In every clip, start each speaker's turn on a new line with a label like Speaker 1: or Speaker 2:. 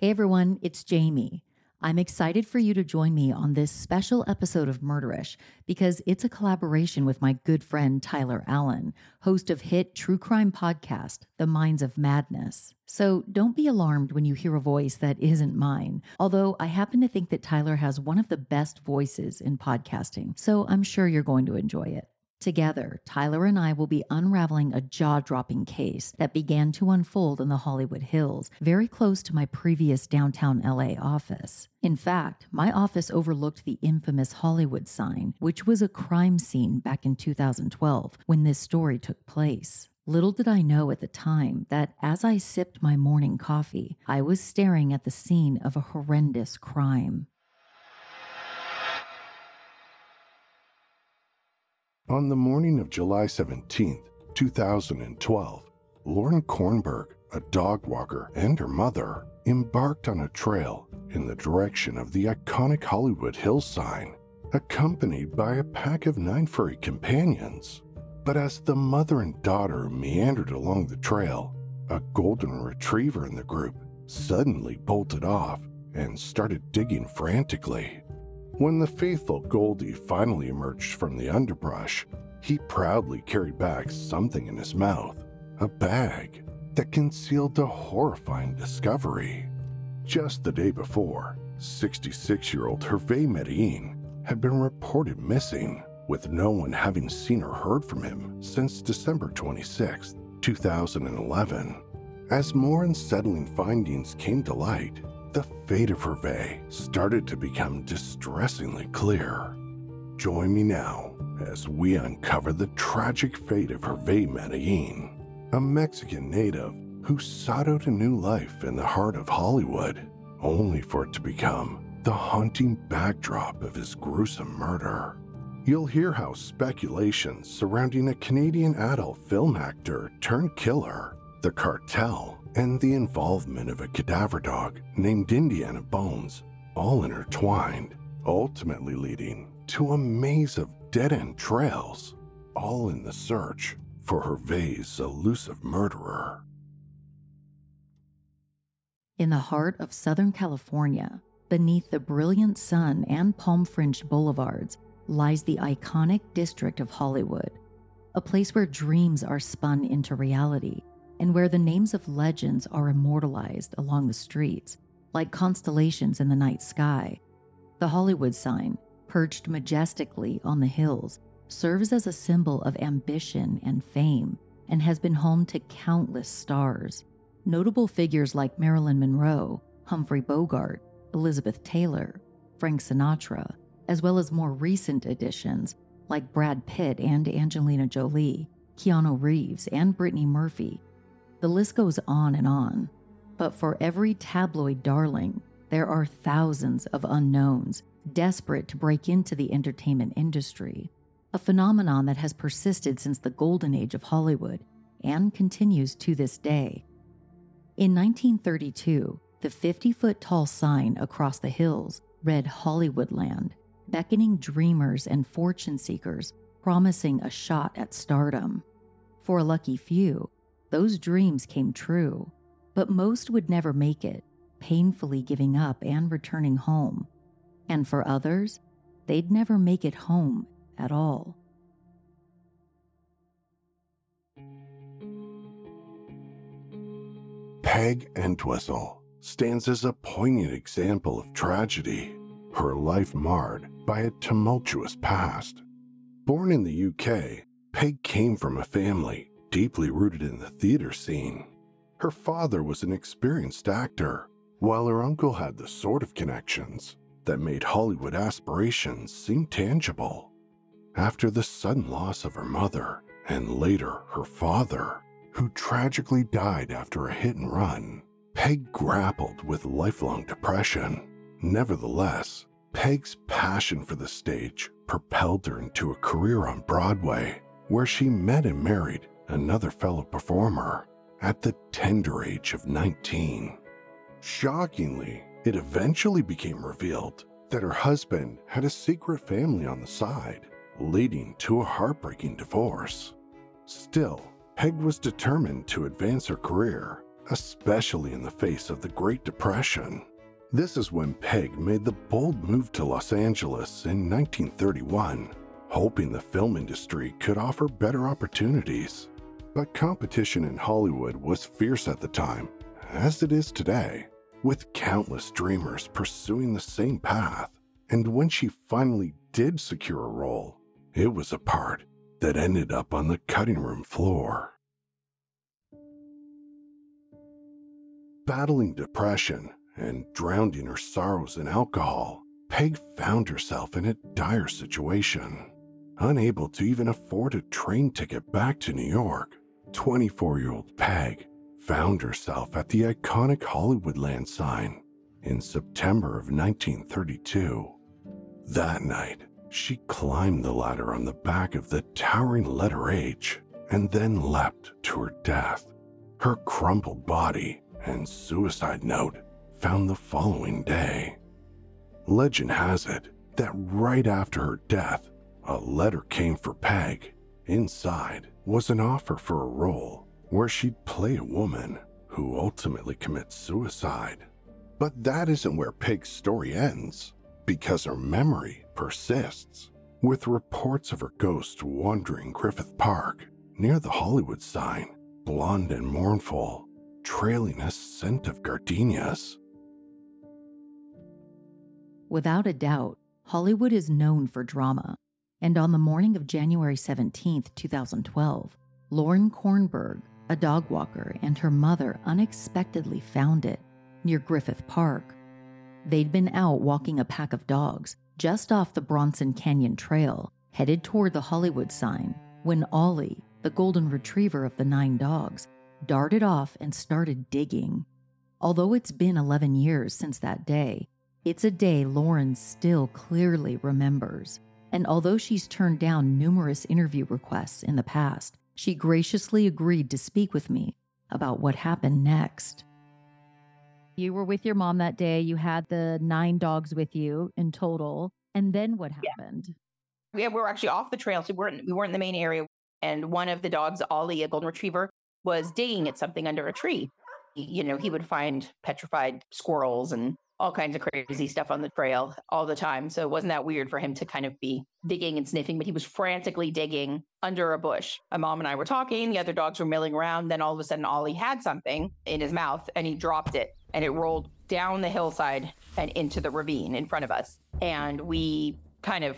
Speaker 1: Hey everyone, it's Jami. I'm excited for you to join me on this special episode of Murderish because it's a collaboration with my good friend Tyler Allen, host of hit true crime podcast, The Minds of Madness. So don't be alarmed when you hear a voice that isn't mine, although I happen to think that Tyler has one of the best voices in podcasting, so I'm sure you're going to enjoy it. Together, Tyler and I will be unraveling a jaw dropping case that began to unfold in the Hollywood Hills, very close to my previous downtown LA office. In fact, my office overlooked the infamous Hollywood sign, which was a crime scene back in 2012 when this story took place. Little did I know at the time that as I sipped my morning coffee, I was staring at the scene of a horrendous crime.
Speaker 2: On the morning of July 17, 2012, Lauren Kornberg, a dog walker, and her mother embarked on a trail in the direction of the iconic Hollywood Hills sign, accompanied by a pack of nine furry companions. But as the mother and daughter meandered along the trail, a golden retriever in the group suddenly bolted off and started digging frantically. When the faithful Goldie finally emerged from the underbrush, he proudly carried back something in his mouth a bag that concealed a horrifying discovery. Just the day before, 66 year old Hervey Medellin had been reported missing, with no one having seen or heard from him since December 26, 2011. As more unsettling findings came to light, the fate of Hervey started to become distressingly clear. Join me now as we uncover the tragic fate of Hervey Medellin, a Mexican native who sought out a new life in the heart of Hollywood, only for it to become the haunting backdrop of his gruesome murder. You'll hear how speculations surrounding a Canadian adult film actor turned killer, the cartel, and the involvement of a cadaver dog named Indiana Bones all intertwined, ultimately leading to a maze of dead end trails, all in the search for Hervey's elusive murderer.
Speaker 1: In the heart of Southern California, beneath the brilliant sun and palm fringed boulevards, lies the iconic district of Hollywood, a place where dreams are spun into reality and where the names of legends are immortalized along the streets, like constellations in the night sky. The Hollywood sign, perched majestically on the hills, serves as a symbol of ambition and fame and has been home to countless stars. Notable figures like Marilyn Monroe, Humphrey Bogart, Elizabeth Taylor, Frank Sinatra, as well as more recent additions like Brad Pitt and Angelina Jolie, Keanu Reeves, and Brittany Murphy the list goes on and on. But for every tabloid darling, there are thousands of unknowns desperate to break into the entertainment industry, a phenomenon that has persisted since the golden age of Hollywood and continues to this day. In 1932, the 50 foot tall sign across the hills read Hollywoodland, beckoning dreamers and fortune seekers, promising a shot at stardom. For a lucky few, those dreams came true, but most would never make it, painfully giving up and returning home. And for others, they'd never make it home at all.
Speaker 2: Peg Entwistle stands as a poignant example of tragedy, her life marred by a tumultuous past. Born in the UK, Peg came from a family deeply rooted in the theater scene. Her father was an experienced actor, while her uncle had the sort of connections that made Hollywood aspirations seem tangible. After the sudden loss of her mother, and later her father, who tragically died after a hit and run, Peg grappled with lifelong depression. Nevertheless, Peg's passion for the stage propelled her into a career on Broadway, where she met and married another fellow performer at the tender age of 19. Shockingly, it eventually became revealed that her husband had a secret family on the side, leading to a heartbreaking divorce. Still, Peg was determined to advance her career, especially in the face of the Great Depression. This is when Peg made the bold move to Los Angeles in 1931, hoping the film industry could offer better opportunities. But competition in Hollywood was fierce at the time, as it is today with countless dreamers pursuing the same path. And when she finally did secure a role, it was a part that ended up on the cutting room floor. Battling depression and drowning her sorrows in alcohol, Peg found herself in a dire situation. Unable to even afford a train ticket back to New York, 24 year old Peg found herself at the iconic Hollywoodland sign in September of 1932. That night, she climbed the ladder on the back of the towering letter H and then leapt to her death. Her crumpled body and suicide note found the following day. Legend has it that right after her death, a letter came for Peg. Inside was an offer for a role where she'd play a woman who ultimately commits suicide. But that isn't where Peg's story ends, because her memory persists, with reports of her ghost wandering Griffith Park near the Hollywood sign, blonde and mournful, trailing a scent of gardenias.
Speaker 1: Without a doubt, Hollywood is known for drama. And on the morning of January 17, 2012, Lauren Kornberg, a dog walker, and her mother unexpectedly found it near Griffith Park. They'd been out walking a pack of dogs just off the Bronson Canyon Trail, headed toward the Hollywood sign, when Ollie, the golden retriever of the nine dogs, darted off and started digging. Although it's been 11 years since that day, it's a day Lauren still clearly remembers. And although she's turned down numerous interview requests in the past, she graciously agreed to speak with me about what happened next. You were with your mom that day. You had the nine dogs with you in total. And then what happened?
Speaker 3: Yeah, we were actually off the trail. So we weren't, we weren't in the main area. And one of the dogs, Ollie, a golden retriever, was digging at something under a tree. You know, he would find petrified squirrels and all kinds of crazy stuff on the trail all the time. So it wasn't that weird for him to kind of be digging and sniffing, but he was frantically digging under a bush. My mom and I were talking, the other dogs were milling around. Then all of a sudden, Ollie had something in his mouth and he dropped it and it rolled down the hillside and into the ravine in front of us. And we kind of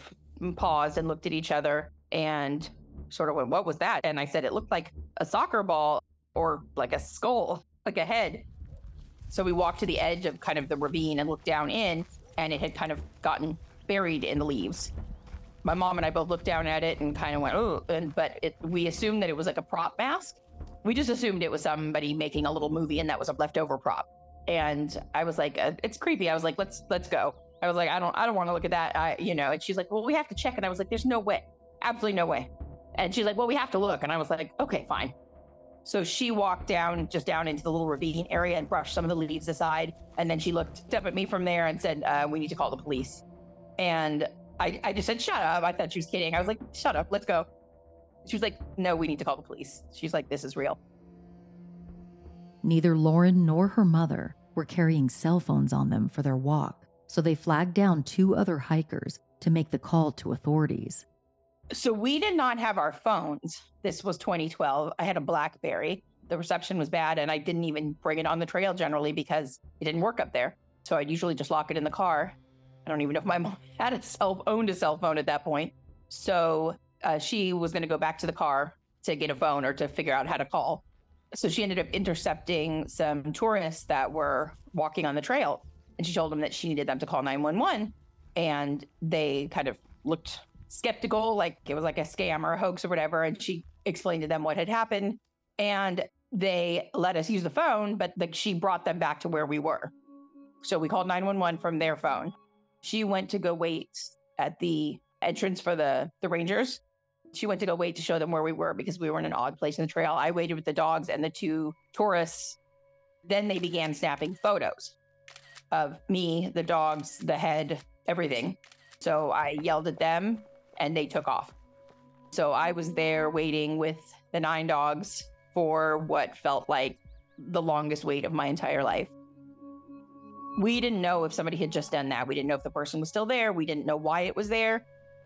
Speaker 3: paused and looked at each other and sort of went, What was that? And I said, It looked like a soccer ball or like a skull, like a head. So we walked to the edge of kind of the ravine and looked down in, and it had kind of gotten buried in the leaves. My mom and I both looked down at it and kind of went, oh, and but it, we assumed that it was like a prop mask. We just assumed it was somebody making a little movie and that was a leftover prop. And I was like, uh, it's creepy. I was like, let's let's go. I was like, I don't I don't want to look at that. I you know. And she's like, well, we have to check. And I was like, there's no way, absolutely no way. And she's like, well, we have to look. And I was like, okay, fine. So she walked down, just down into the little ravine area and brushed some of the leaves aside. And then she looked up at me from there and said, uh, We need to call the police. And I, I just said, Shut up. I thought she was kidding. I was like, Shut up. Let's go. She was like, No, we need to call the police. She's like, This is real.
Speaker 1: Neither Lauren nor her mother were carrying cell phones on them for their walk, so they flagged down two other hikers to make the call to authorities.
Speaker 3: So we did not have our phones. This was 2012. I had a Blackberry. The reception was bad, and I didn't even bring it on the trail generally because it didn't work up there. So I'd usually just lock it in the car. I don't even know if my mom had a cell owned a cell phone at that point. So uh, she was going to go back to the car to get a phone or to figure out how to call. So she ended up intercepting some tourists that were walking on the trail, and she told them that she needed them to call 911. And they kind of looked skeptical, like it was like a scam or a hoax or whatever. And she explained to them what had happened. And they let us use the phone, but like she brought them back to where we were. So we called 911 from their phone. She went to go wait at the entrance for the, the Rangers. She went to go wait to show them where we were because we were in an odd place in the trail. I waited with the dogs and the two tourists. Then they began snapping photos of me, the dogs, the head, everything. So I yelled at them and they took off. So I was there waiting with the nine dogs for what felt like the longest wait of my entire life. We didn't know if somebody had just done that. We didn't know if the person was still there. We didn't know why it was there.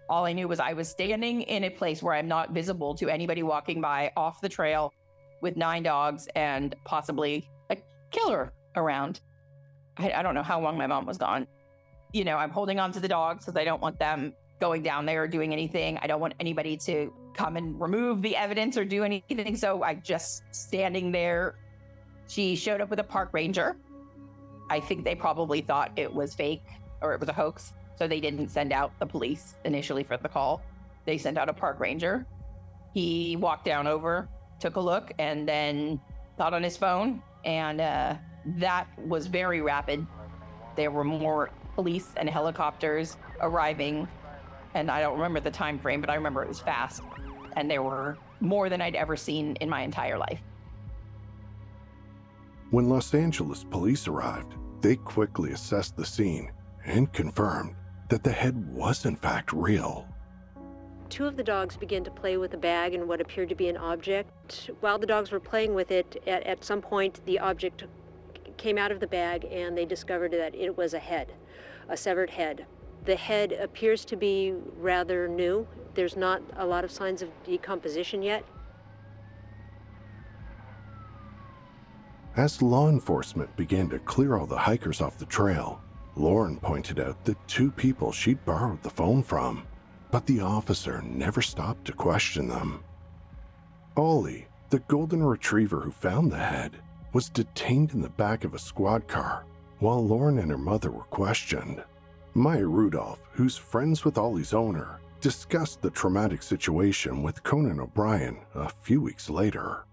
Speaker 3: All I knew was I was standing in a place where I'm not visible to anybody walking by off the trail with nine dogs and possibly a killer around. I, I don't know how long my mom was gone. You know, I'm holding on to the dogs because I don't want them going down there or doing anything. I don't want anybody to come and remove the evidence or do anything. So I just standing there. She showed up with a park ranger. I think they probably thought it was fake or it was a hoax. So they didn't send out the police initially for the call. They sent out a park ranger. He walked down over, took a look, and then got on his phone. And uh, that was very rapid. There were more police and helicopters arriving and I don't remember the time frame, but I remember it was fast. And there were more than I'd ever seen in my entire life.
Speaker 2: When Los Angeles police arrived, they quickly assessed the scene and confirmed that the head was in fact real.
Speaker 4: Two of the dogs began to play with a bag and what appeared to be an object. While the dogs were playing with it, at, at some point the object came out of the bag and they discovered that it was a head, a severed head. The head appears to be rather new. There's not a lot of signs of decomposition yet.
Speaker 2: As law enforcement began to clear all the hikers off the trail, Lauren pointed out the two people she'd borrowed the phone from, but the officer never stopped to question them. Ollie, the golden retriever who found the head, was detained in the back of a squad car while Lauren and her mother were questioned. Maya Rudolph, who's friends with Ollie's owner, discussed the traumatic situation with Conan O'Brien a few weeks later.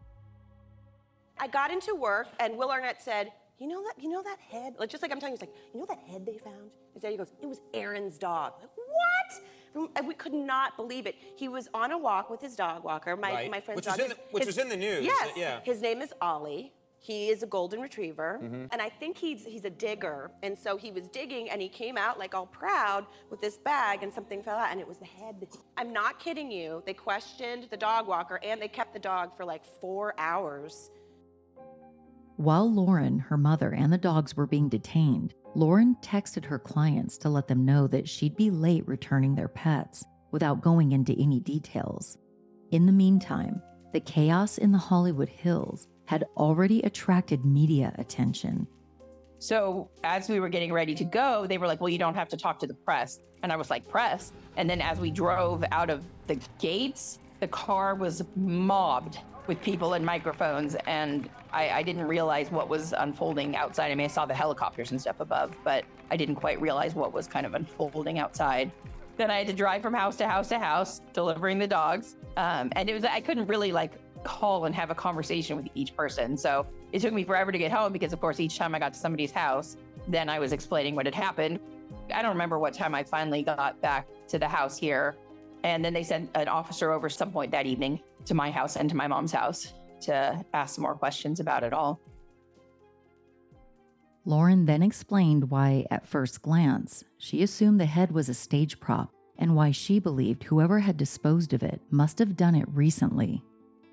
Speaker 5: I got into work and Will Arnett said, you know that, you know that head? Like just like I'm telling you, he's like, you know that head they found? His daddy goes, it was Aaron's dog. Like, what? And we could not believe it. He was on a walk with his dog walker. My
Speaker 6: right.
Speaker 5: my friend's
Speaker 6: which
Speaker 5: dog.
Speaker 6: Was in the, which
Speaker 5: his,
Speaker 6: was in the news.
Speaker 5: Yes.
Speaker 6: Yeah.
Speaker 5: His name is Ollie. He is a golden retriever,
Speaker 6: Mm-hmm.
Speaker 5: and I think he's he's a digger. And so he was digging, and he came out like all proud with this bag, and something fell out, and it was the head. I'm not kidding you. They questioned the dog walker, and they kept the dog for like four hours.
Speaker 1: While Lauren, her mother, and the dogs were being detained, Lauren texted her clients to let them know that she'd be late returning their pets without going into any details. In the meantime, the chaos in the Hollywood Hills had already attracted media attention.
Speaker 3: So as we were getting ready to go, they were like, well, you don't have to talk to the press. And I was like, press? And then as we drove out of the gates, the car was mobbed with people and microphones. And I, I, didn't realize what was unfolding outside. I mean, I saw the helicopters and stuff above, but I didn't quite realize what was kind of unfolding outside. Then I had to drive from house to house to house, delivering the dogs. Um, and it was, I couldn't really like call and have a conversation with each person. So it took me forever to get home because, of course, each time I got to somebody's house, then I was explaining what had happened. I don't remember what time I finally got back to the house here. And then they sent an officer over some point that evening to my house and to my mom's house to ask more questions about it all.
Speaker 1: Lauren then explained why, at first glance, she assumed the head was a stage prop and why she believed whoever had disposed of it must have done it recently.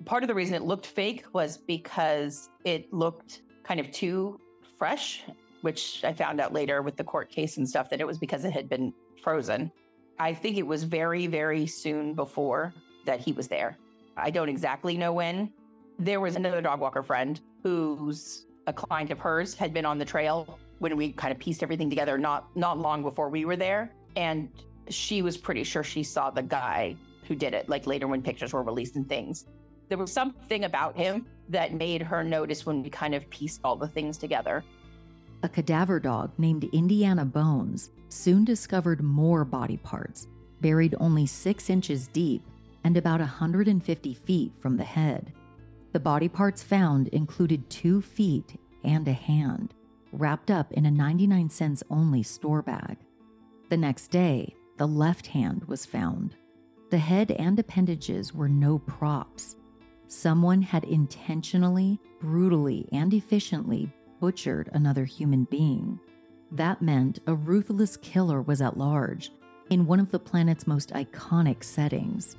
Speaker 3: Part of the reason it looked fake was because it looked kind of too fresh, which I found out later with the court case and stuff that it was because it had been frozen. I think it was very, very soon before that he was there. I don't exactly know when. There was another dog walker friend who's a client of hers had been on the trail when we kind of pieced everything together not not long before we were there and she was pretty sure she saw the guy who did it like later when pictures were released and things there was something about him that made her notice when we kind of pieced all the things together
Speaker 1: a cadaver dog named indiana bones soon discovered more body parts buried only six inches deep and about 150 feet from the head the body parts found included two feet and a hand, wrapped up in a 99 cents only store bag. The next day, the left hand was found. The head and appendages were no props. Someone had intentionally, brutally, and efficiently butchered another human being. That meant a ruthless killer was at large in one of the planet's most iconic settings.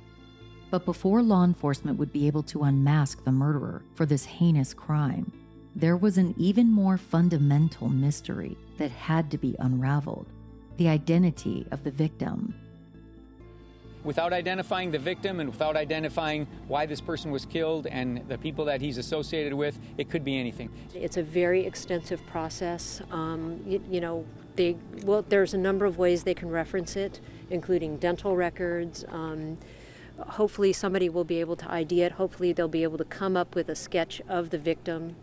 Speaker 1: But before law enforcement would be able to unmask the murderer for this heinous crime, there was an even more fundamental mystery that had to be unraveled the identity of the victim.
Speaker 6: Without identifying the victim and without identifying why this person was killed and the people that he's associated with, it could be anything.
Speaker 4: It's a very extensive process. Um, you, you, know, they, well, there's a number of ways they can reference it, including dental records. Um, hopefully, somebody will be able to ID it. Hopefully, they'll be able to come up with a sketch of the victim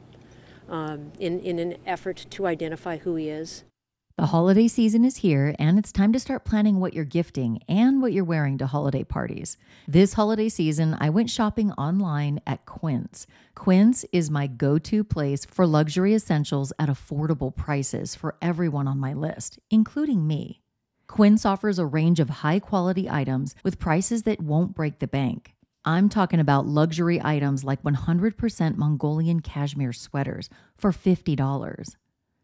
Speaker 4: um, in, in an effort to identify who he is.
Speaker 1: The holiday season is here, and it's time to start planning what you're gifting and what you're wearing to holiday parties. This holiday season, I went shopping online at Quince. Quince is my go to place for luxury essentials at affordable prices for everyone on my list, including me. Quince offers a range of high quality items with prices that won't break the bank. I'm talking about luxury items like 100% Mongolian cashmere sweaters for $50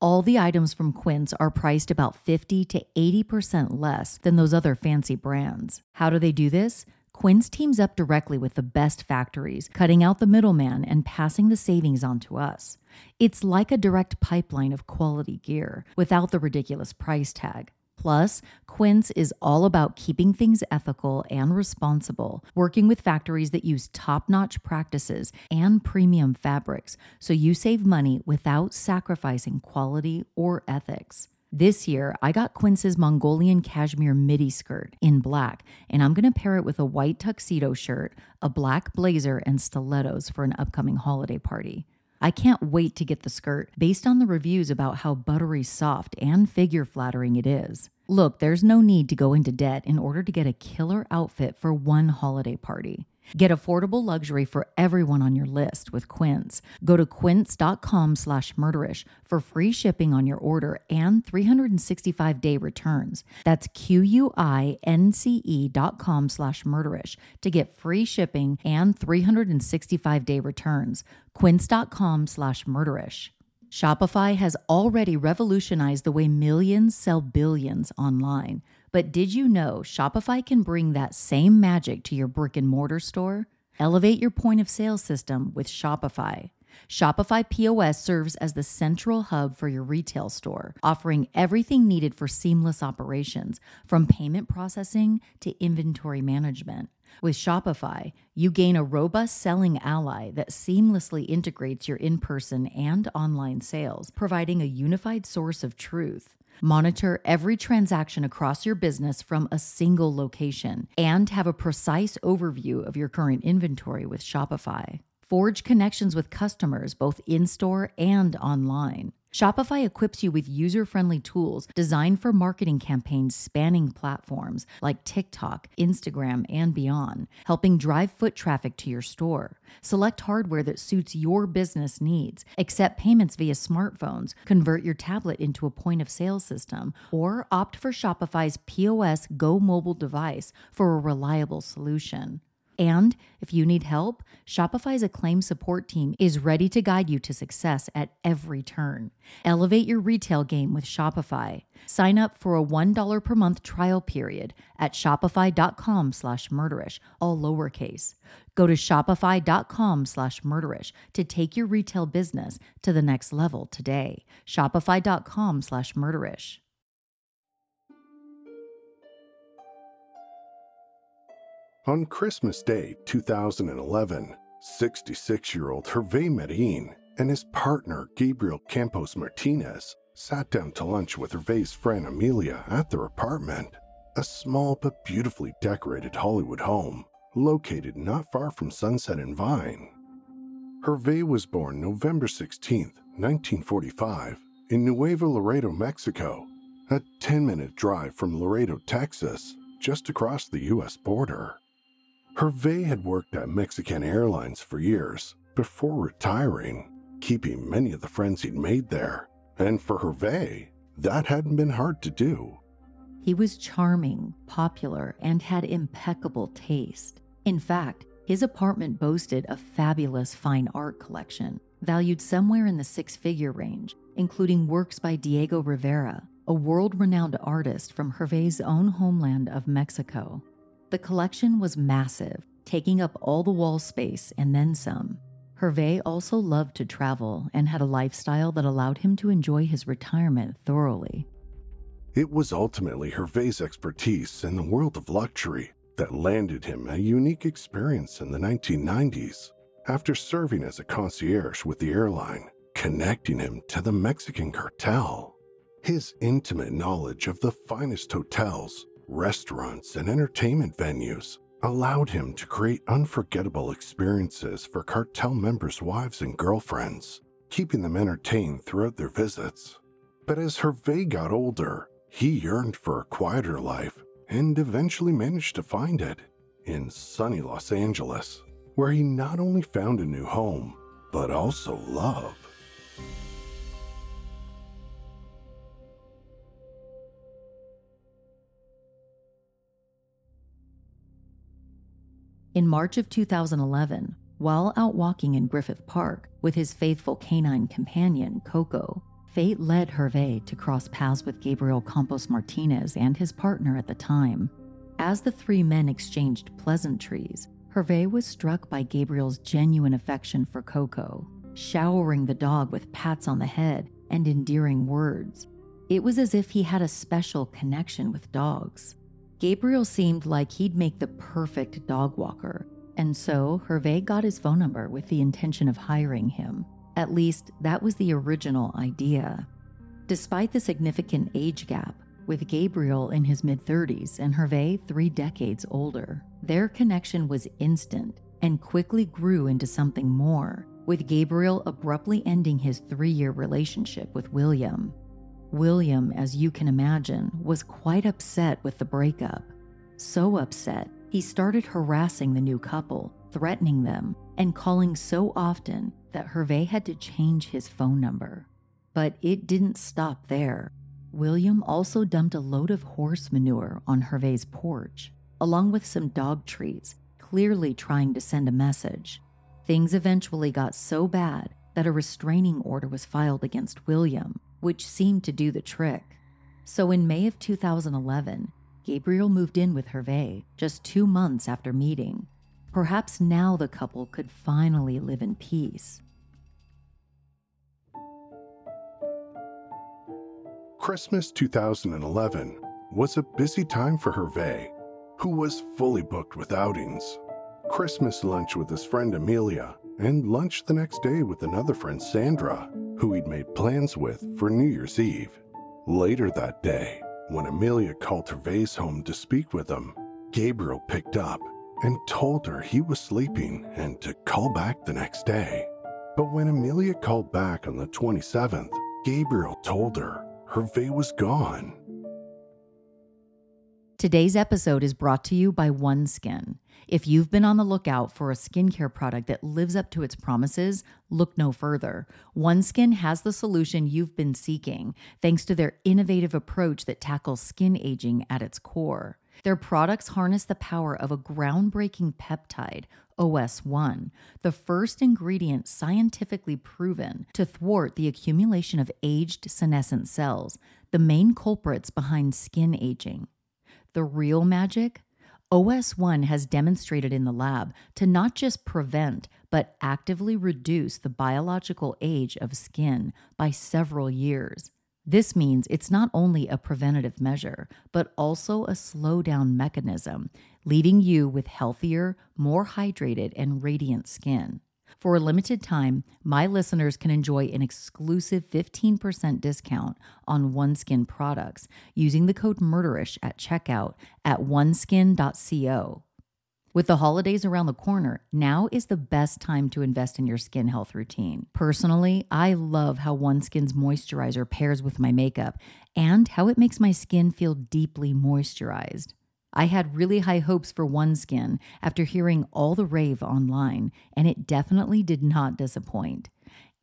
Speaker 1: all the items from Quince are priced about 50 to 80% less than those other fancy brands. How do they do this? Quince teams up directly with the best factories, cutting out the middleman and passing the savings on to us. It's like a direct pipeline of quality gear without the ridiculous price tag. Plus, Quince is all about keeping things ethical and responsible, working with factories that use top notch practices and premium fabrics so you save money without sacrificing quality or ethics. This year, I got Quince's Mongolian cashmere midi skirt in black, and I'm going to pair it with a white tuxedo shirt, a black blazer, and stilettos for an upcoming holiday party. I can't wait to get the skirt based on the reviews about how buttery soft and figure flattering it is. Look, there's no need to go into debt in order to get a killer outfit for one holiday party. Get affordable luxury for everyone on your list with Quince. Go to quince.com slash murderish for free shipping on your order and 365-day returns. That's q-u-i-n-c-e dot com slash murderish to get free shipping and 365-day returns. quince.com slash murderish. Shopify has already revolutionized the way millions sell billions online. But did you know Shopify can bring that same magic to your brick and mortar store? Elevate your point of sale system with Shopify. Shopify POS serves as the central hub for your retail store, offering everything needed for seamless operations, from payment processing to inventory management. With Shopify, you gain a robust selling ally that seamlessly integrates your in person and online sales, providing a unified source of truth. Monitor every transaction across your business from a single location and have a precise overview of your current inventory with Shopify. Forge connections with customers both in store and online. Shopify equips you with user friendly tools designed for marketing campaigns spanning platforms like TikTok, Instagram, and beyond, helping drive foot traffic to your store. Select hardware that suits your business needs, accept payments via smartphones, convert your tablet into a point of sale system, or opt for Shopify's POS Go mobile device for a reliable solution. And if you need help, Shopify's acclaimed support team is ready to guide you to success at every turn. Elevate your retail game with Shopify. Sign up for a $1 per month trial period at shopify.com slash murderish, all lowercase. Go to shopify.com slash murderish to take your retail business to the next level today. Shopify.com slash murderish.
Speaker 2: On Christmas Day 2011, 66 year old Hervey Medellin and his partner Gabriel Campos Martinez sat down to lunch with Hervey's friend Amelia at their apartment, a small but beautifully decorated Hollywood home located not far from Sunset and Vine. Hervey was born November 16, 1945, in Nuevo Laredo, Mexico, a 10 minute drive from Laredo, Texas, just across the U.S. border. Hervey had worked at Mexican Airlines for years before retiring, keeping many of the friends he'd made there. And for Hervey, that hadn't been hard to do.
Speaker 1: He was charming, popular, and had impeccable taste. In fact, his apartment boasted a fabulous fine art collection, valued somewhere in the six figure range, including works by Diego Rivera, a world renowned artist from Hervey's own homeland of Mexico. The collection was massive, taking up all the wall space and then some. Hervey also loved to travel and had a lifestyle that allowed him to enjoy his retirement thoroughly.
Speaker 2: It was ultimately Hervey's expertise in the world of luxury that landed him a unique experience in the 1990s after serving as a concierge with the airline, connecting him to the Mexican cartel. His intimate knowledge of the finest hotels, restaurants, and entertainment venues allowed him to create unforgettable experiences for cartel members' wives and girlfriends, keeping them entertained throughout their visits. But as Hervey got older, he yearned for a quieter life and eventually managed to find it in sunny Los Angeles, where he not only found a new home, but also love.
Speaker 1: In March of 2011, while out walking in Griffith Park with his faithful canine companion, Coco, fate led Hervey to cross paths with Gabriel Campos Martinez and his partner at the time. As the three men exchanged pleasantries, Hervey was struck by Gabriel's genuine affection for Coco, showering the dog with pats on the head and endearing words. It was as if he had a special connection with dogs. Gabriel seemed like he'd make the perfect dog walker, and so Hervey got his phone number with the intention of hiring him. At least, that was the original idea. Despite the significant age gap, with Gabriel in his mid 30s and Hervey three decades older, their connection was instant and quickly grew into something more, with Gabriel abruptly ending his three year relationship with William. William, as you can imagine, was quite upset with the breakup. So upset, he started harassing the new couple, threatening them, and calling so often that Hervey had to change his phone number. But it didn't stop there. William also dumped a load of horse manure on Hervey's porch, along with some dog treats, clearly trying to send a message. Things eventually got so bad that a restraining order was filed against William, which seemed to do the trick. So in May of 2011, Gabriel moved in with Hervey just two months after meeting. Perhaps now the couple could finally live in peace.
Speaker 2: Christmas 2011 was a busy time for Hervey, who was fully booked with outings. Christmas lunch with his friend Amelia, and lunch the next day with another friend Sandra, who he'd made plans with for New Year's Eve. Later that day, when Amelia called Hervey's home to speak with him, Gabriel picked up and told her he was sleeping and to call back the next day. But when Amelia called back on the 27th, Gabriel told her Hervey was gone.
Speaker 1: Today's episode is brought to you by OneSkin. If you've been on the lookout for a skincare product that lives up to its promises, look no further. OneSkin has the solution you've been seeking, thanks to their innovative approach that tackles skin aging at its core. Their products harness the power of a groundbreaking peptide, OS1, the first ingredient scientifically proven to thwart the accumulation of aged senescent cells, the main culprits behind skin aging. The real magic? OS1 has demonstrated in the lab to not just prevent, but actively reduce the biological age of skin by several years. This means it's not only a preventative measure, but also a slowdown mechanism, leaving you with healthier, more hydrated, and radiant skin. For a limited time, my listeners can enjoy an exclusive 15% discount on OneSkin products using the code MURDERISH at checkout at oneskin.co. With the holidays around the corner, now is the best time to invest in your skin health routine. Personally, I love how OneSkin's moisturizer pairs with my makeup and how it makes my skin feel deeply moisturized. I had really high hopes for OneSkin after hearing all the rave online, and it definitely did not disappoint.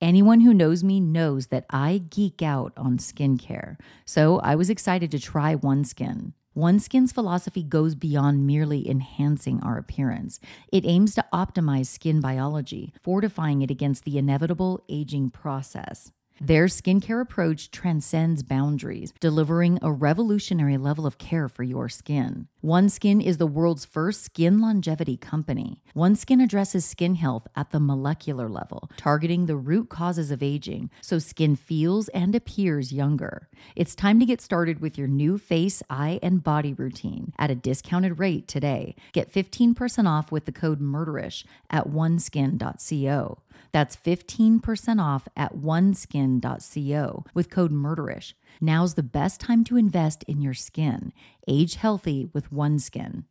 Speaker 1: Anyone who knows me knows that I geek out on skincare, so I was excited to try OneSkin. OneSkin's philosophy goes beyond merely enhancing our appearance. It aims to optimize skin biology, fortifying it against the inevitable aging process. Their skincare approach transcends boundaries, delivering a revolutionary level of care for your skin. OneSkin is the world's first skin longevity company. OneSkin addresses skin health at the molecular level, targeting the root causes of aging so skin feels and appears younger. It's time to get started with your new face, eye, and body routine at a discounted rate today. Get 15% off with the code MURDERISH at oneskin.co. That's 15% off at oneskin.co with code MURDERISH. Now's the best time to invest in your skin. Age healthy with OneSkin.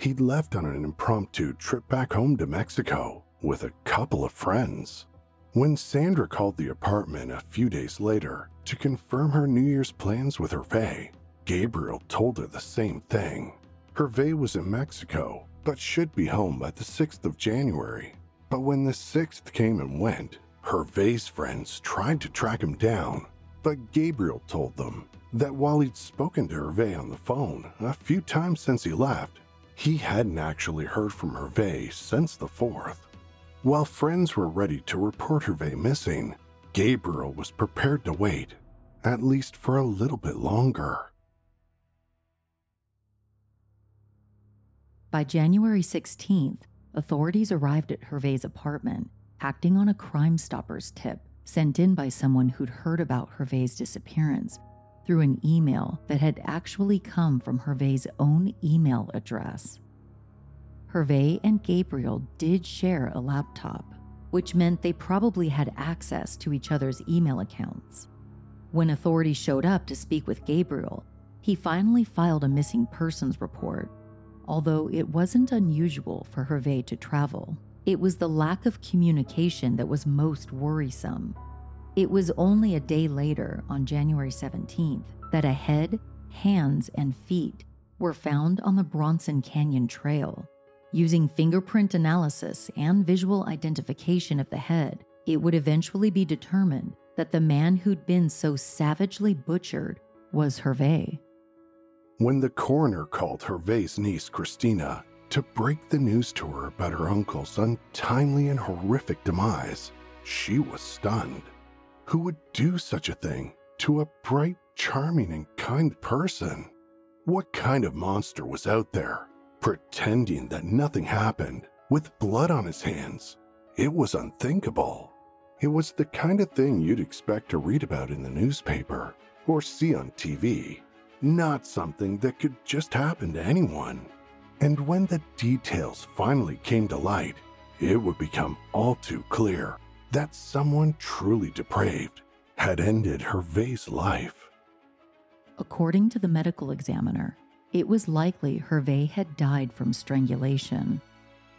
Speaker 2: He'd left on an impromptu trip back home to Mexico with a couple of friends. When Sandra called the apartment a few days later to confirm her New Year's plans with Hervey, Gabriel told her the same thing. Hervey was in Mexico, but should be home by the 6th of January. But when the 6th came and went, Hervey's friends tried to track him down, but Gabriel told them that while he'd spoken to Hervey on the phone a few times since he left, he hadn't actually heard from Hervey since the 4th. While friends were ready to report Hervé missing, Gabriel was prepared to wait, at least for a little bit longer.
Speaker 1: By January 16th, authorities arrived at Hervey's apartment, acting on a Crime Stoppers tip sent in by someone who'd heard about Hervey's disappearance through an email that had actually come from Hervey's own email address. Hervey and Gabriel did share a laptop, which meant they probably had access to each other's email accounts. When authorities showed up to speak with Gabriel, he finally filed a missing persons report. Although it wasn't unusual for Hervey to travel, it was the lack of communication that was most worrisome. It was only a day later, on January 17th, that a head, hands, and feet were found on the Bronson Canyon Trail. Using fingerprint analysis and visual identification of the head, it would eventually be determined that the man who'd been so savagely butchered was Hervey.
Speaker 2: When the coroner called Hervey's niece Christina to break the news to her about her uncle's untimely and horrific demise, she was stunned. Who would do such a thing to a bright, charming, and kind person? What kind of monster was out there, pretending that nothing happened, with blood on his hands? It was unthinkable. It was the kind of thing you'd expect to read about in the newspaper or see on TV, not something that could just happen to anyone. And when the details finally came to light, it would become all too clear that someone truly depraved had ended Hervey's life.
Speaker 1: According to the medical examiner, it was likely Hervey had died from strangulation.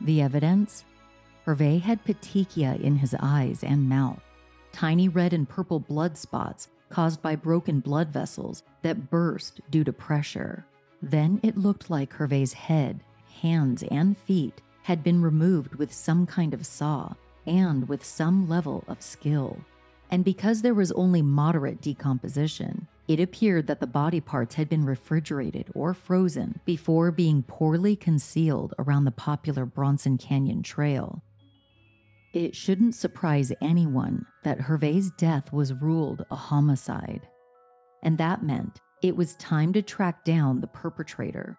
Speaker 1: The evidence? Hervey had petechia in his eyes and mouth, tiny red and purple blood spots caused by broken blood vessels that burst due to pressure. Then it looked like Hervey's head, hands, and feet had been removed with some kind of saw and with some level of skill. And because there was only moderate decomposition, it appeared that the body parts had been refrigerated or frozen before being poorly concealed around the popular Bronson Canyon Trail. It shouldn't surprise anyone that Hervey's death was ruled a homicide. And that meant it was time to track down the perpetrator.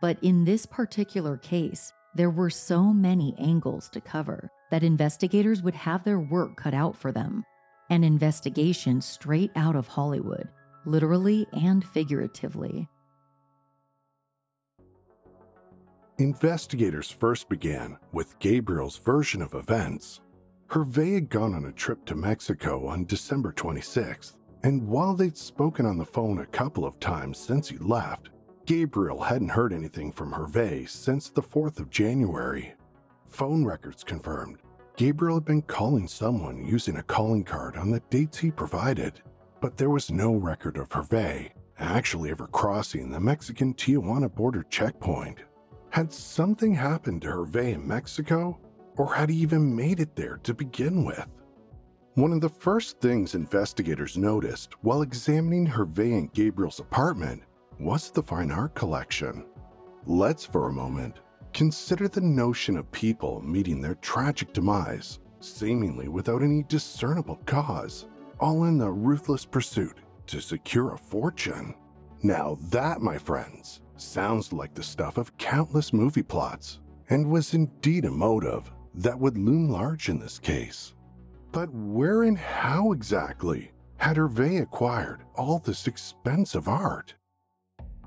Speaker 1: But in this particular case, there were so many angles to cover that investigators would have their work cut out for them. An investigation straight out of Hollywood, literally and figuratively.
Speaker 2: Investigators first began with Gabriel's version of events. Hervey had gone on a trip to Mexico on December 26th, and while they'd spoken on the phone a couple of times since he left, Gabriel hadn't heard anything from Hervey since the 4th of January. Phone records confirmed Gabriel had been calling someone using a calling card on the dates he provided, but there was no record of Hervey actually ever crossing the Mexican Tijuana border checkpoint. Had something happened to Hervey in Mexico, or had he even made it there to begin with? One of the first things investigators noticed while examining Hervey and Gabriel's apartment was the fine art collection. Let's, for a moment, consider the notion of people meeting their tragic demise, seemingly without any discernible cause, all in the ruthless pursuit to secure a fortune. Now, that, my friends, sounds like the stuff of countless movie plots, and was indeed a motive that would loom large in this case. But where and how exactly had Hervey acquired all this expensive art?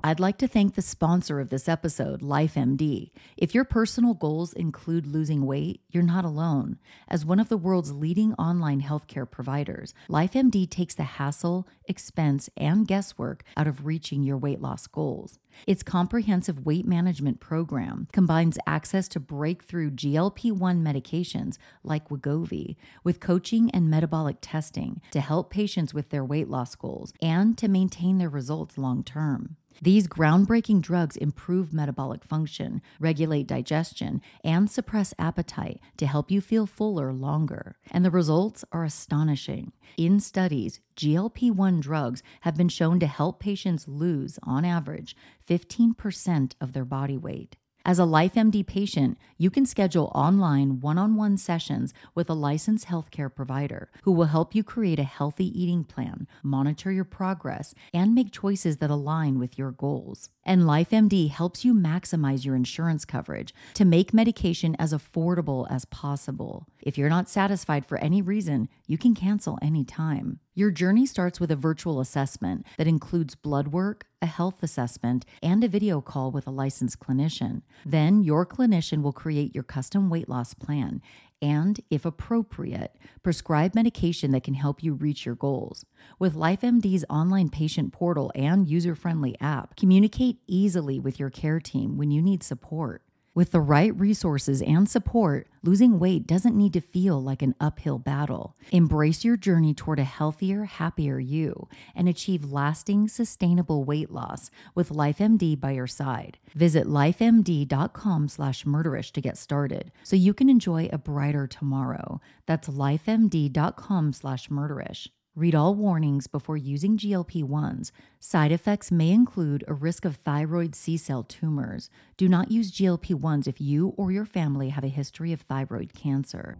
Speaker 1: I'd like to thank the sponsor of this episode, LifeMD. If your personal goals include losing weight, you're not alone. As one of the world's leading online healthcare providers, LifeMD takes the hassle, expense, and guesswork out of reaching your weight loss goals. Its comprehensive weight management program combines access to breakthrough GLP 1 medications like Wegovy with coaching and metabolic testing to help patients with their weight loss goals and to maintain their results long term. These groundbreaking drugs improve metabolic function, regulate digestion, and suppress appetite to help you feel fuller longer. And the results are astonishing. In studies, GLP 1 drugs have been shown to help patients lose, on average, 15% of their body weight. As a LifeMD patient, you can schedule online one on one sessions with a licensed healthcare provider who will help you create a healthy eating plan, monitor your progress, and make choices that align with your goals. And LifeMD helps you maximize your insurance coverage to make medication as affordable as possible. If you're not satisfied for any reason, you can cancel anytime. Your journey starts with a virtual assessment that includes blood work, a health assessment, and a video call with a licensed clinician. Then your clinician will create your custom weight loss plan and, if appropriate, prescribe medication that can help you reach your goals. With LifeMD's online patient portal and user friendly app, communicate easily with your care team when you need support. With the right resources and support, losing weight doesn't need to feel like an uphill battle. Embrace your journey toward a healthier, happier you and achieve lasting, sustainable weight loss with LifeMD by your side. Visit lifemd.com slash murderish to get started so you can enjoy a brighter tomorrow. That's lifemd.com slash murderish. Read all warnings before using GLP 1s. Side effects may include a risk of thyroid C cell tumors. Do not use GLP 1s if you or your family have a history of thyroid cancer.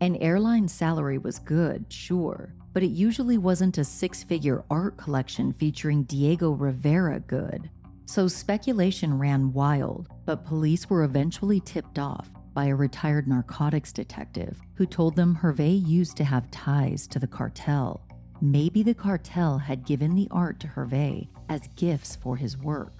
Speaker 1: An airline salary was good, sure, but it usually wasn't a six figure art collection featuring Diego Rivera good. So speculation ran wild, but police were eventually tipped off by a retired narcotics detective who told them Hervey used to have ties to the cartel. Maybe the cartel had given the art to Hervey as gifts for his work.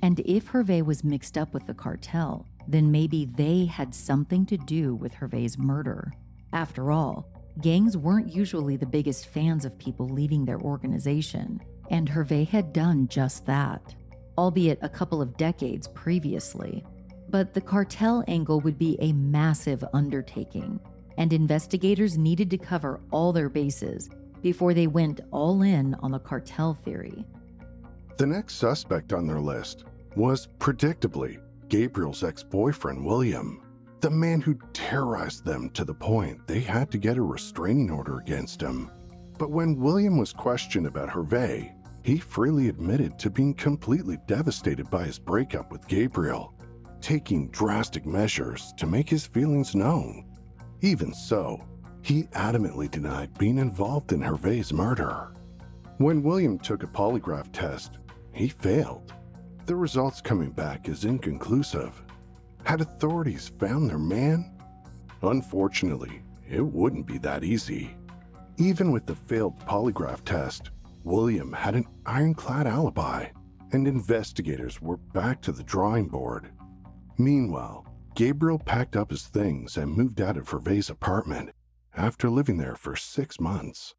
Speaker 1: And if Hervey was mixed up with the cartel, then maybe they had something to do with Hervey's murder. After all, gangs weren't usually the biggest fans of people leaving their organization, and Hervey had done just that, albeit a couple of decades previously. But the cartel angle would be a massive undertaking, and investigators needed to cover all their bases before they went all in on the cartel theory.
Speaker 2: The next suspect on their list was, predictably, Gabriel's ex boyfriend, William, the man who terrorized them to the point they had to get a restraining order against him. But when William was questioned about Hervey, he freely admitted to being completely devastated by his breakup with Gabriel taking drastic measures to make his feelings known. Even so, he adamantly denied being involved in Hervey's murder. When William took a polygraph test, he failed. The results coming back as inconclusive. Had authorities found their man? Unfortunately, it wouldn't be that easy. Even with the failed polygraph test, William had an ironclad alibi, and investigators were back to the drawing board. Meanwhile, Gabriel packed up his things and moved out of Hervey's apartment after living there for six months.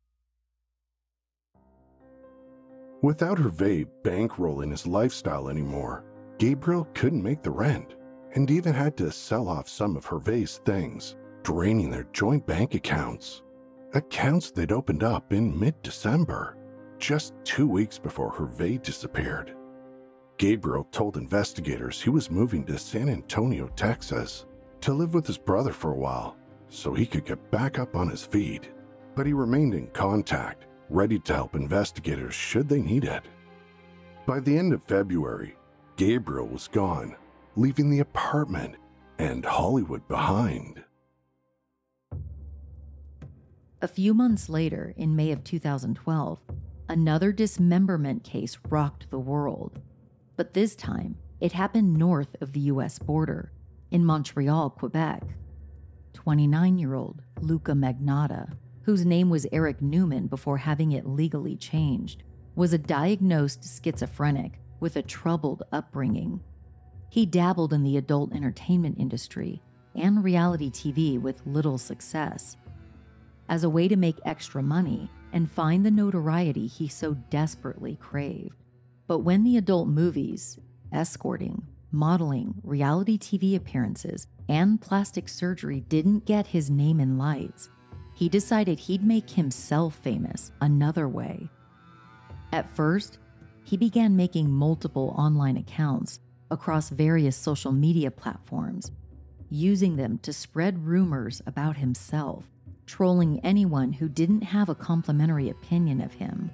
Speaker 2: Without Hervey bankrolling his lifestyle anymore, Gabriel couldn't make the rent and even had to sell off some of Hervey's things, draining their joint bank accounts. accounts they'd opened up in mid December, just two weeks before Hervey disappeared. Gabriel told investigators he was moving to San Antonio, Texas, to live with his brother for a while so he could get back up on his feet. But he remained in contact, ready to help investigators should they need it. By the end of February, Gabriel was gone, leaving the apartment and Hollywood behind.
Speaker 1: A few months later, in May of 2012, another dismemberment case rocked the world. But this time, it happened north of the US border, in Montreal, Quebec. 29 year old Luca Magnotta, whose name was Eric Newman before having it legally changed, was a diagnosed schizophrenic with a troubled upbringing. He dabbled in the adult entertainment industry and reality TV with little success. As a way to make extra money and find the notoriety he so desperately craved. But when the adult movies, escorting, modeling, reality TV appearances, and plastic surgery didn't get his name in lights, he decided he'd make himself famous another way. At first, he began making multiple online accounts across various social media platforms, using them to spread rumors about himself, trolling anyone who didn't have a complimentary opinion of him.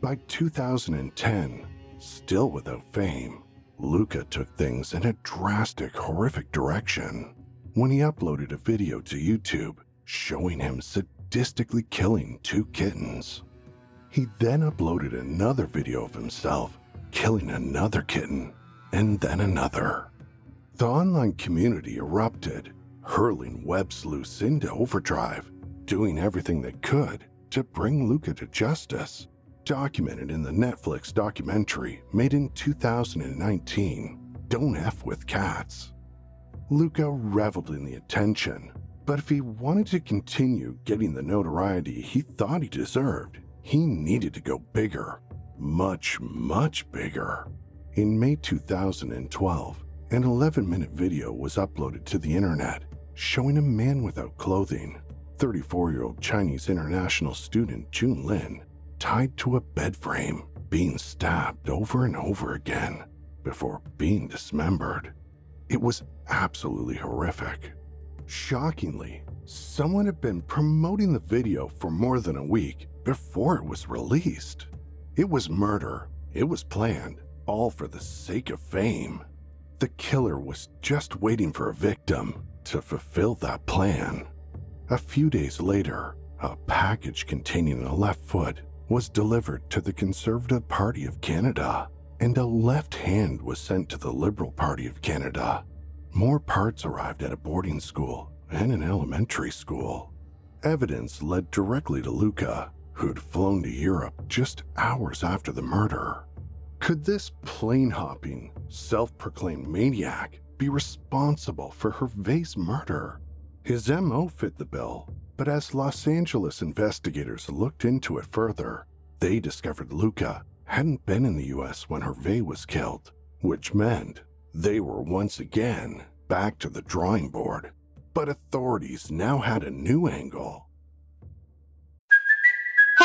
Speaker 2: By 2010, still without fame, Luca took things in a drastic, horrific direction when he uploaded a video to YouTube showing him sadistically killing two kittens. He then uploaded another video of himself killing another kitten and then another. The online community erupted, hurling web sleuths into overdrive, doing everything they could to bring Luca to justice. Documented in the Netflix documentary made in 2019, Don't F with Cats. Luca reveled in the attention, but if he wanted to continue getting the notoriety he thought he deserved, he needed to go bigger. Much, much bigger. In May 2012, an 11 minute video was uploaded to the internet showing a man without clothing, 34 year old Chinese international student Jun Lin, tied to a bed frame, being stabbed over and over again before being dismembered. It was absolutely horrific. Shockingly, someone had been promoting the video for more than a week before it was released. It was murder, it was planned, all for the sake of fame. The killer was just waiting for a victim to fulfill that plan. A few days later, a package containing a left foot was delivered to the Conservative Party of Canada, and a left hand was sent to the Liberal Party of Canada. More parts arrived at a boarding school and an elementary school. Evidence led directly to Luca, who'd flown to Europe just hours after the murder. Could this plane hopping, self proclaimed maniac be responsible for Hervey's murder? His MO fit the bill, but as Los Angeles investigators looked into it further, they discovered Luca hadn't been in the US when Hervey was killed, which meant they were once again back to the drawing board, but authorities now had a new angle.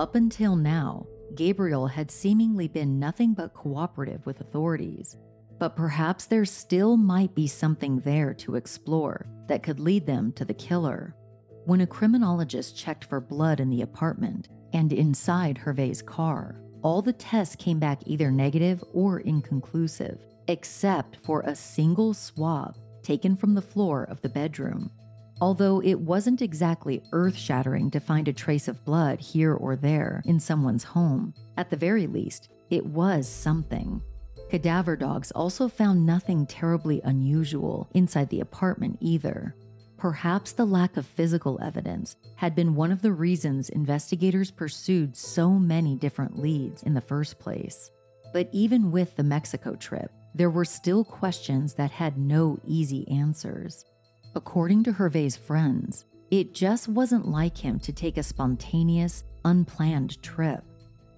Speaker 1: Up until now, Gabriel had seemingly been nothing but cooperative with authorities. But perhaps there still might be something there to explore that could lead them to the killer. When a criminologist checked for blood in the apartment and inside Hervey's car, all the tests came back either negative or inconclusive, except for a single swab taken from the floor of the bedroom. Although it wasn't exactly earth shattering to find a trace of blood here or there in someone's home, at the very least, it was something. Cadaver dogs also found nothing terribly unusual inside the apartment either. Perhaps the lack of physical evidence had been one of the reasons investigators pursued so many different leads in the first place. But even with the Mexico trip, there were still questions that had no easy answers. According to Hervey's friends, it just wasn't like him to take a spontaneous, unplanned trip.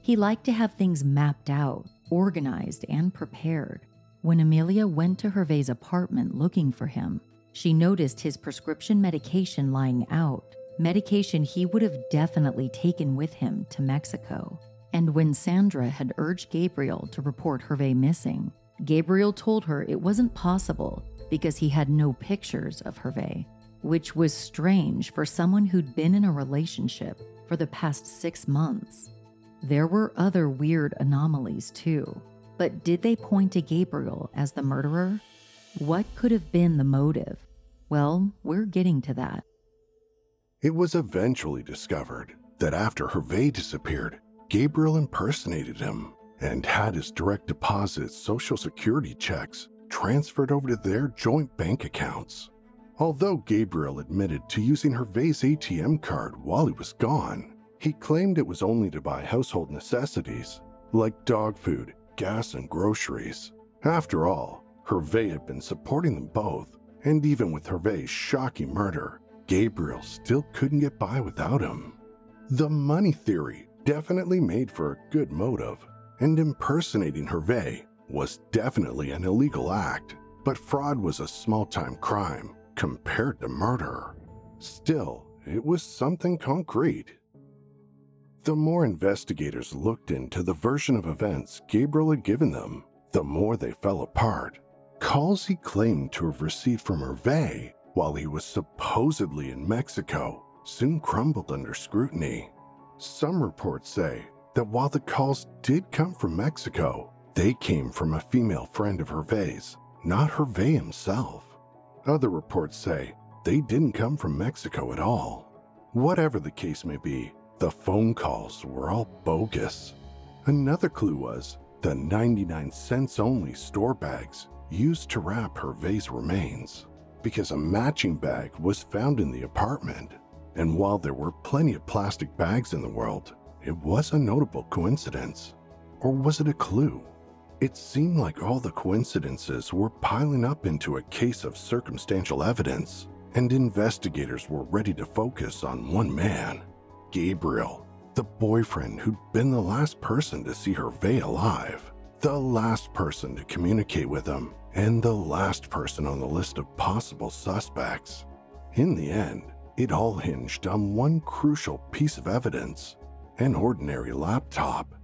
Speaker 1: He liked to have things mapped out, organized, and prepared. When Amelia went to Hervey's apartment looking for him, she noticed his prescription medication lying out, medication he would have definitely taken with him to Mexico. And when Sandra had urged Gabriel to report Hervey missing, Gabriel told her it wasn't possible because he had no pictures of Hervey, which was strange for someone who'd been in a relationship for the past six months. There were other weird anomalies too, but did they point to Gabriel as the murderer? What could have been the motive? Well, we're getting to that.
Speaker 2: It was eventually discovered that after Hervey disappeared, Gabriel impersonated him and had his direct deposit social security checks transferred over to their joint bank accounts. Although Gabriel admitted to using Hervey's ATM card while he was gone, he claimed it was only to buy household necessities like dog food, gas, and groceries. After all, Hervey had been supporting them both, and even with Hervey's shocking murder, Gabriel still couldn't get by without him. The money theory definitely made for a good motive, and impersonating Hervey was definitely an illegal act, but fraud was a small time crime compared to murder. Still, it was something concrete. The more investigators looked into the version of events Gabriel had given them, the more they fell apart. Calls he claimed to have received from Hervey while he was supposedly in Mexico soon crumbled under scrutiny. Some reports say that while the calls did come from Mexico, they came from a female friend of Hervey's, not Hervey himself. Other reports say they didn't come from Mexico at all. Whatever the case may be, the phone calls were all bogus. Another clue was the 99 cents only store bags used to wrap Hervey's remains, because a matching bag was found in the apartment. And while there were plenty of plastic bags in the world, it was a notable coincidence. Or was it a clue? It seemed like all the coincidences were piling up into a case of circumstantial evidence, and investigators were ready to focus on one man. Gabriel, the boyfriend who'd been the last person to see Hervey alive, the last person to communicate with him, and the last person on the list of possible suspects. In the end, it all hinged on one crucial piece of evidence an ordinary laptop.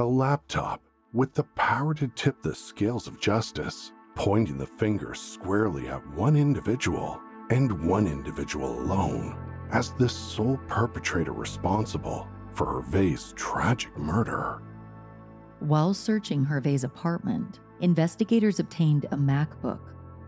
Speaker 2: A laptop with the power to tip the scales of justice, pointing the finger squarely at one individual and one individual alone as the sole perpetrator responsible for Hervey's tragic murder.
Speaker 1: While searching Hervey's apartment, investigators obtained a MacBook,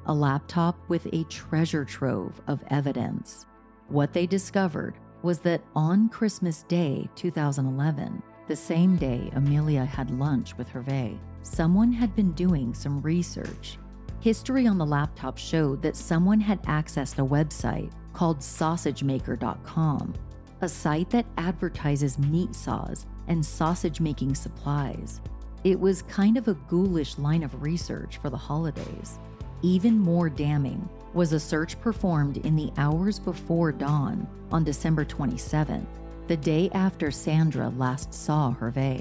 Speaker 1: a laptop with a treasure trove of evidence. What they discovered was that on Christmas Day 2011, the same day Amelia had lunch with Hervey, someone had been doing some research. History on the laptop showed that someone had accessed a website called sausagemaker.com, a site that advertises meat saws and sausage making supplies. It was kind of a ghoulish line of research for the holidays. Even more damning was a search performed in the hours before dawn on December 27th, the day after Sandra last saw Hervey.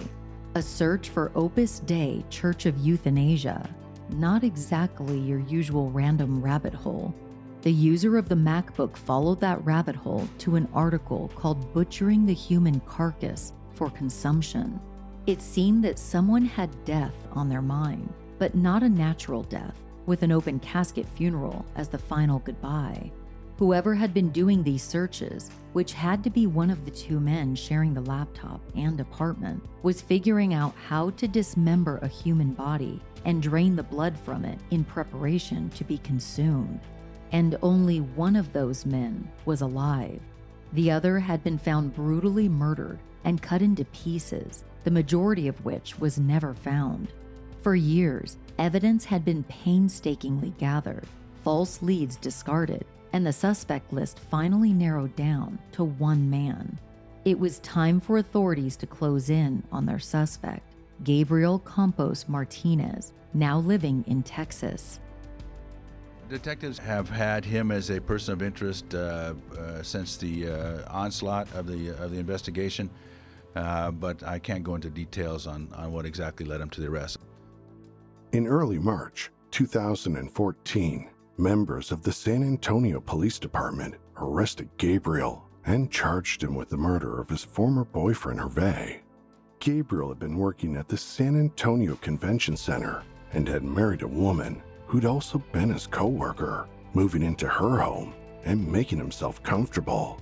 Speaker 1: A search for Opus Dei Church of Euthanasia, not exactly your usual random rabbit hole, the user of the MacBook followed that rabbit hole to an article called Butchering the Human Carcass for Consumption. It seemed that someone had death on their mind, but not a natural death, with an open casket funeral as the final goodbye. Whoever had been doing these searches, which had to be one of the two men sharing the laptop and apartment, was figuring out how to dismember a human body and drain the blood from it in preparation to be consumed and only one of those men was alive. The other had been found brutally murdered and cut into pieces, the majority of which was never found. For years, evidence had been painstakingly gathered, false leads discarded, and the suspect list finally narrowed down to one man. It was time for authorities to close in on their suspect, Gabriel Campos Martinez, now living in Texas.
Speaker 7: Detectives have had him as a person of interest uh, uh, since the uh, onslaught of the of the investigation, uh, but I can't go into details on, on what exactly led him to the arrest.
Speaker 2: In early March 2014, members of the San Antonio Police Department arrested Gabriel and charged him with the murder of his former boyfriend, Hervey. Gabriel had been working at the San Antonio Convention Center and had married a woman who'd also been his coworker, moving into her home and making himself comfortable.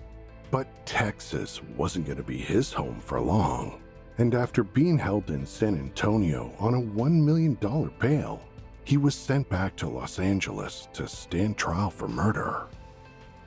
Speaker 2: But Texas wasn't going to be his home for long. And after being held in San Antonio on a $1 million bail, he was sent back to Los Angeles to stand trial for murder.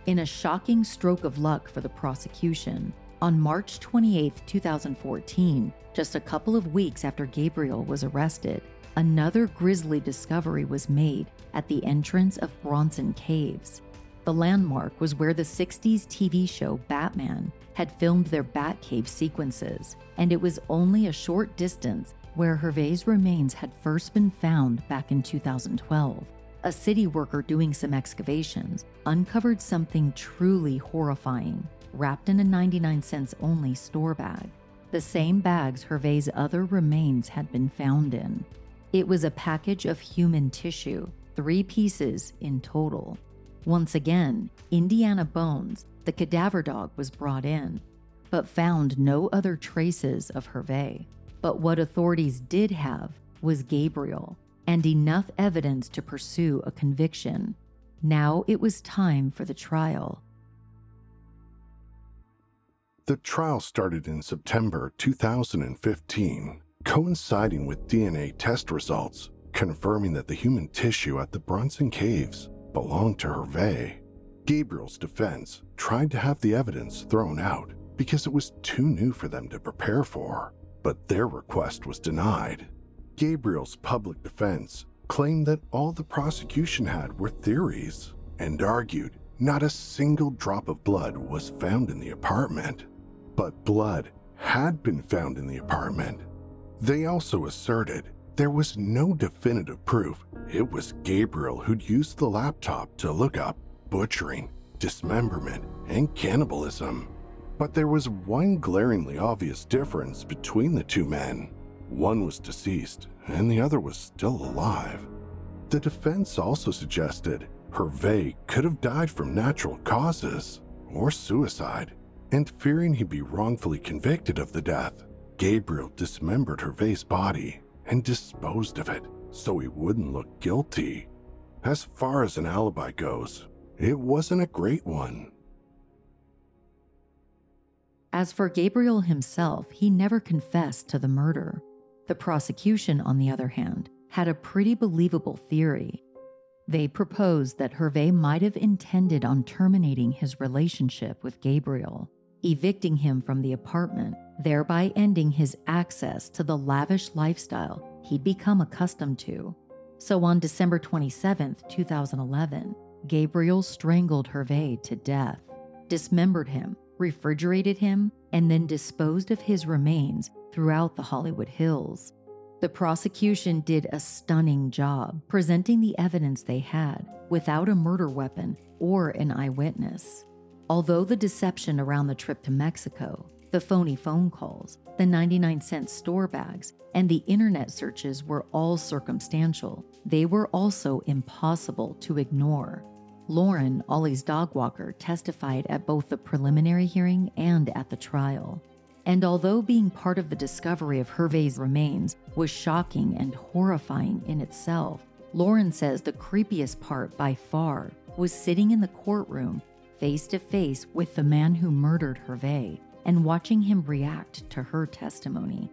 Speaker 1: In a shocking stroke of luck for the prosecution, on March 28, 2014, just a couple of weeks after Gabriel was arrested, another grisly discovery was made at the entrance of Bronson Caves. The landmark was where the 60s TV show Batman had filmed their Batcave sequences, and it was only a short distance where Hervey's remains had first been found back in 2012. A city worker doing some excavations uncovered something truly horrifying, wrapped in a 99 cents only store bag. The same bags Hervey's other remains had been found in. It was a package of human tissue, three pieces in total. Once again, Indiana Bones, the cadaver dog, was brought in, but found no other traces of Hervey. But what authorities did have was Gabriel and enough evidence to pursue a conviction. Now it was time for the trial.
Speaker 2: The trial started in September 2015 coinciding with DNA test results confirming that the human tissue at the Bronson Caves belonged to Hervey. Gabriel's defense tried to have the evidence thrown out because it was too new for them to prepare for, but their request was denied. Gabriel's public defense claimed that all the prosecution had were theories and argued not a single drop of blood was found in the apartment. But blood had been found in the apartment they also asserted there was no definitive proof it was Gabriel who'd used the laptop to look up butchering, dismemberment, and cannibalism. But there was one glaringly obvious difference between the two men. One was deceased, and the other was still alive. The defense also suggested Hervey could have died from natural causes or suicide, and fearing he'd be wrongfully convicted of the death, Gabriel dismembered Hervey's body and disposed of it so he wouldn't look guilty. As far as an alibi goes, it wasn't a great one.
Speaker 1: As for Gabriel himself, he never confessed to the murder. The prosecution, on the other hand, had a pretty believable theory. They proposed that Hervey might have intended on terminating his relationship with Gabriel, evicting him from the apartment, thereby ending his access to the lavish lifestyle he'd become accustomed to. So on December 27, 2011, Gabriel strangled Hervey to death, dismembered him, refrigerated him, and then disposed of his remains throughout the Hollywood Hills. The prosecution did a stunning job presenting the evidence they had without a murder weapon or an eyewitness. Although the deception around the trip to Mexico, the phony phone calls, the 99 cent store bags, and the internet searches were all circumstantial, they were also impossible to ignore. Lauren, Ollie's dog walker, testified at both the preliminary hearing and at the trial. And although being part of the discovery of Hervey's remains was shocking and horrifying in itself, Lauren says the creepiest part by far was sitting in the courtroom face to face with the man who murdered Hervey and watching him react to her testimony.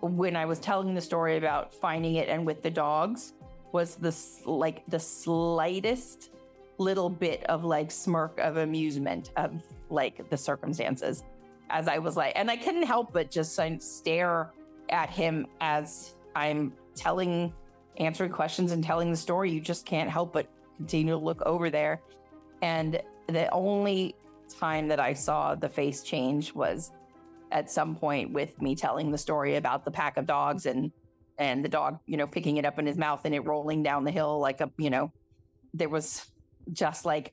Speaker 3: When I was telling the story about finding it and with the dogs, was this like the slightest little bit of like smirk of amusement of like the circumstances as I was like, and I couldn't help but just stare at him as I'm telling, answering questions and telling the story, you just can't help but continue to look over there. And the only time that I saw the face change was at some point with me telling the story about the pack of dogs and and the dog, you know, picking it up in his mouth and it rolling down the hill like a, you know, there was just like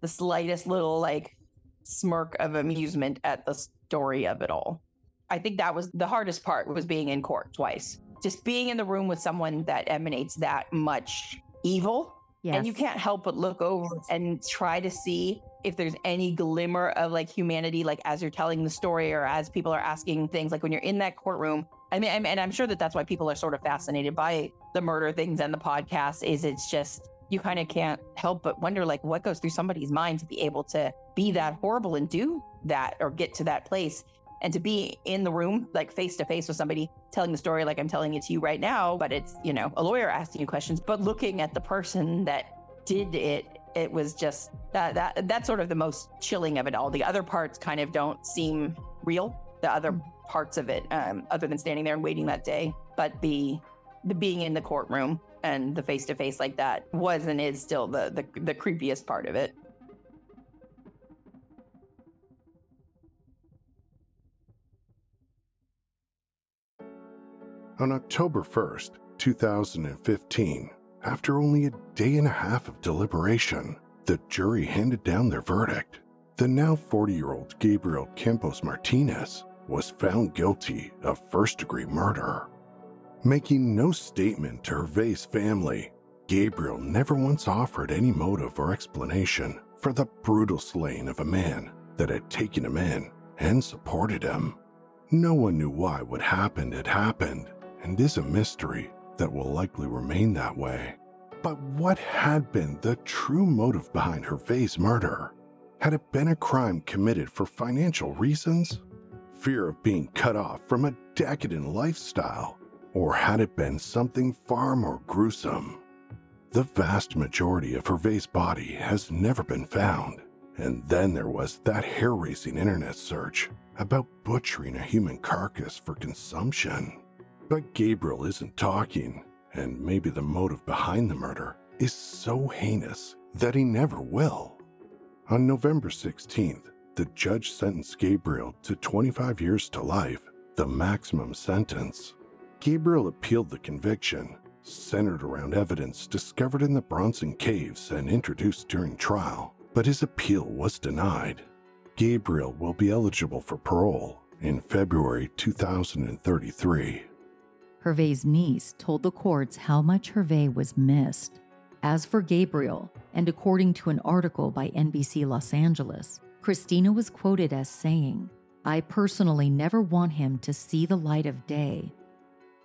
Speaker 3: the slightest little like smirk of amusement at the story of it all. I think that was the hardest part was being in court twice. Just being in the room with someone that emanates that much evil.
Speaker 1: Yes.
Speaker 3: And you can't help but look over and try to see if there's any glimmer of like humanity, like as you're telling the story or as people are asking things, like when you're in that courtroom. I mean, and I'm sure that that's why people are sort of fascinated by the murder things and the podcast. Is it's just you kind of can't help but wonder like what goes through somebody's mind to be able to be that horrible and do that or get to that place and to be in the room like face to face with somebody telling the story like i'm telling it to you right now but it's you know a lawyer asking you questions but looking at the person that did it it was just that that that's sort of the most chilling of it all. The other parts kind of don't seem real. The other parts of it um, other than standing there and waiting that day but the the being in the courtroom and the face to face like that was and is still the, the the creepiest part of it
Speaker 2: On October 1st, 2015, after only a day and a half of deliberation, the jury handed down their verdict. The now 40 year old Gabriel Campos Martinez was found guilty of first degree murder. Making no statement to Hervey's family, Gabriel never once offered any motive or explanation for the brutal slaying of a man that had taken him in and supported him. No one knew why what happened had happened, and is a mystery that will likely remain that way. But what had been the true motive behind Hervey's murder? Had it been a crime committed for financial reasons? Fear of being cut off from a decadent lifestyle? Or had it been something far more gruesome? The vast majority of Hervey's body has never been found. And then there was that hair raising internet search about butchering a human carcass for consumption. But Gabriel isn't talking, and maybe the motive behind the murder is so heinous that he never will. On November 16th, the judge sentenced Gabriel to 25 years to life, the maximum sentence. Gabriel appealed the conviction, centered around evidence discovered in the Bronson Caves and introduced during trial, but his appeal was denied. Gabriel will be eligible for parole in February 2033.
Speaker 1: Hervey's niece told the courts how much Hervey was missed. As for Gabriel, and according to an article by NBC Los Angeles, Christina was quoted as saying, I personally never want him to see the light of day.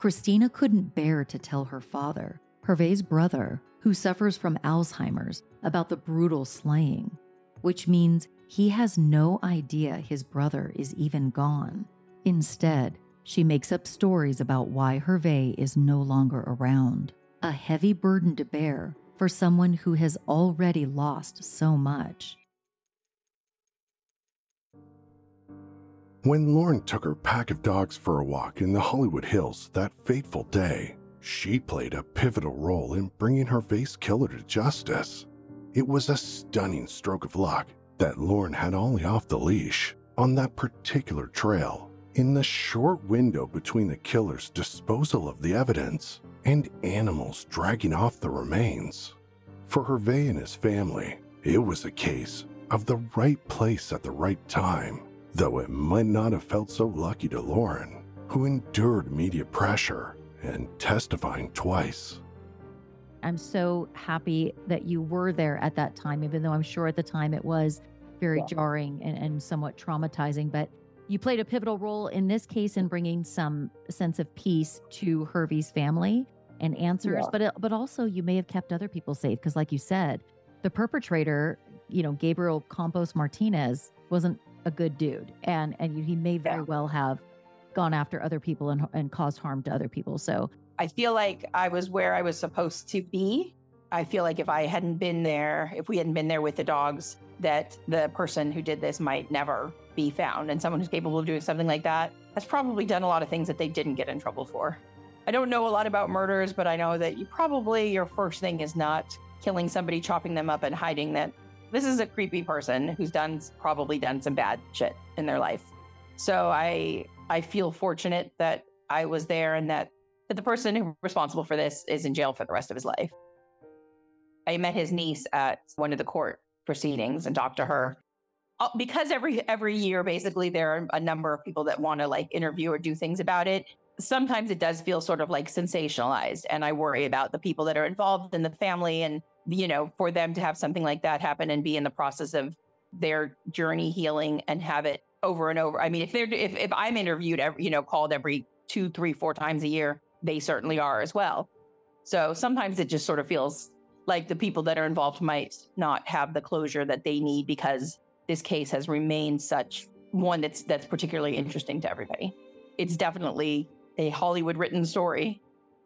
Speaker 1: Christina couldn't bear to tell her father, Hervey's brother, who suffers from Alzheimer's, about the brutal slaying, which means he has no idea his brother is even gone. Instead, she makes up stories about why Hervey is no longer around, a heavy burden to bear for someone who has already lost so much.
Speaker 2: When Lauren took her pack of dogs for a walk in the Hollywood Hills that fateful day, she played a pivotal role in bringing Hervey's killer to justice. It was a stunning stroke of luck that Lauren had Ollie off the leash on that particular trail in the short window between the killer's disposal of the evidence and animals dragging off the remains. For Hervey and his family, it was a case of the right place at the right time, though it might not have felt so lucky to Lauren, who endured media pressure and testifying twice.
Speaker 1: I'm so happy that you were there at that time, even though I'm sure at the time it was very
Speaker 3: Yeah.
Speaker 1: jarring and, and somewhat traumatizing. But you played a pivotal role in this case in bringing some sense of peace to Hervey's family and answers.
Speaker 3: Yeah.
Speaker 1: But it- but also you may have kept other people safe because, like you said, the perpetrator, you know, Gabriel Campos Martinez, wasn't a good dude, and and he may very
Speaker 3: Yeah.
Speaker 1: well have gone after other people and and caused harm to other people. So
Speaker 3: I feel like I was where I was supposed to be. I feel like if I hadn't been there, if we hadn't been there with the dogs, that the person who did this might never be found. And someone who's capable of doing something like that has probably done a lot of things that they didn't get in trouble for. I don't know a lot about murders, but I know that you probably your first thing is not killing somebody, chopping them up, and hiding that this is a creepy person who's done probably done some bad shit in their life. So I I feel fortunate that I was there and that that the person who's responsible for this is in jail for the rest of his life. I met his niece at one of the court proceedings and talked to her uh, because every every year basically there are a number of people that want to like interview or do things about it sometimes it does feel sort of like sensationalized and i worry about the people that are involved in the family and you know for them to have something like that happen and be in the process of their journey healing and have it over and over. I mean if they're if, if i'm interviewed every you know called every two three four times a year they certainly are as well. So sometimes it just sort of feels like the people that are involved might not have the closure that they need because this case has remained such one that's that's particularly interesting to everybody. It's definitely a Hollywood written story.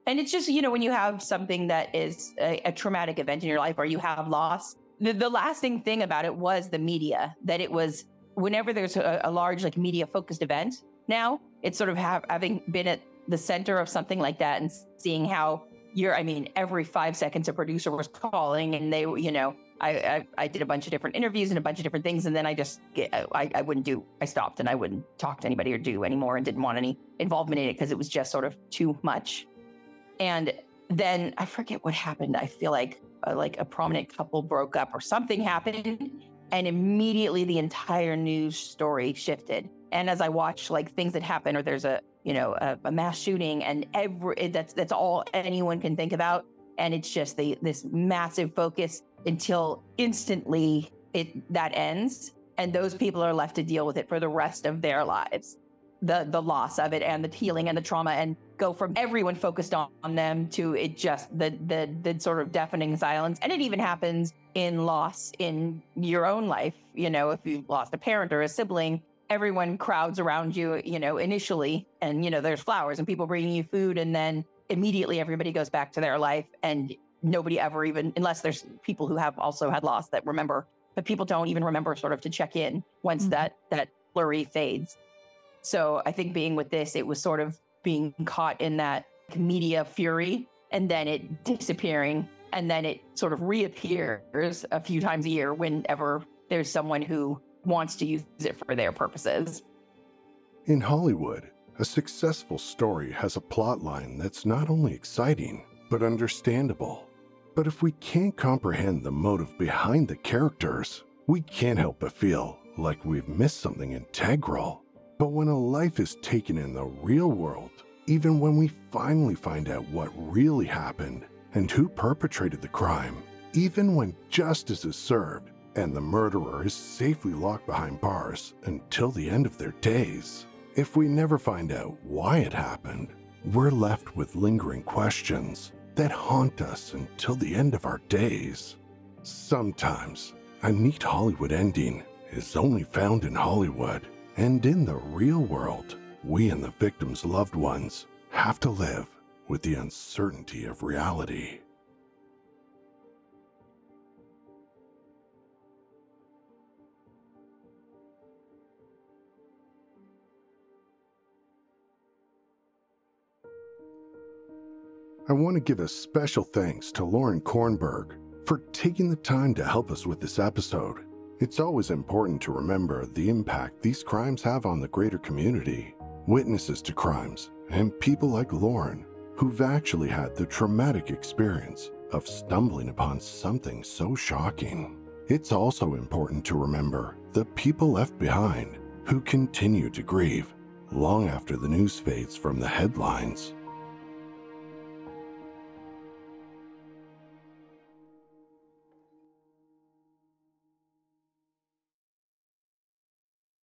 Speaker 3: And it's just, you know, when you have something that is a, a traumatic event in your life or you have loss, the, the, lasting thing about it was the media, that it was whenever there's a, a large, like media focused event now, it's sort of having been at the center of something like that and seeing how you're, I mean, every five seconds a producer was calling and they, you know, I, I, I, did a bunch of different interviews and a bunch of different things, and then I just I, I wouldn't do I stopped and I wouldn't talk to anybody or do anymore and didn't want any involvement in it because it was just sort of too much. And then I forget what happened. I feel like uh, like a prominent couple broke up or something happened, and immediately the entire news story shifted. And as I watch like things that happen, or there's a you know a, a mass shooting, and every that's that's all anyone can think about and it's just the this massive focus until instantly it that ends and those people are left to deal with it for the rest of their lives. The the loss of it and the healing and the trauma and go from everyone focused on, on them to it just the the the sort of deafening silence. And it even happens in loss in your own life you know if you've lost a parent or a sibling everyone crowds around you you know initially and you know there's flowers and people bringing you food and then immediately everybody goes back to their life and nobody ever even unless there's people who have also had loss that remember but people don't even remember sort of to check in once mm-hmm. that that blurry fades so i think being with this it was sort of being caught in that media fury and then it disappearing and then it sort of reappears a few times a year whenever there's someone who wants to use it for their purposes
Speaker 2: in hollywood a successful story has a plotline that's not only exciting, but understandable. But if we can't comprehend the motive behind the characters, we can't help but feel like we've missed something integral. But when a life is taken in the real world, even when we finally find out what really happened and who perpetrated the crime, even when justice is served and the murderer is safely locked behind bars until the end of their days, if we never find out why it happened, we're left with lingering questions that haunt us until the end of our days. Sometimes, a neat Hollywood ending is only found in Hollywood, and in the real world, we and the victim's loved ones have to live with the uncertainty of reality. I want to give a special thanks to Lauren Kornberg for taking the time to help us with this episode. It's always important to remember the impact these crimes have on the greater community, witnesses to crimes, and people like Lauren who've actually had the traumatic experience of stumbling upon something so shocking. It's also important to remember the people left behind who continue to grieve long after the news fades from the headlines.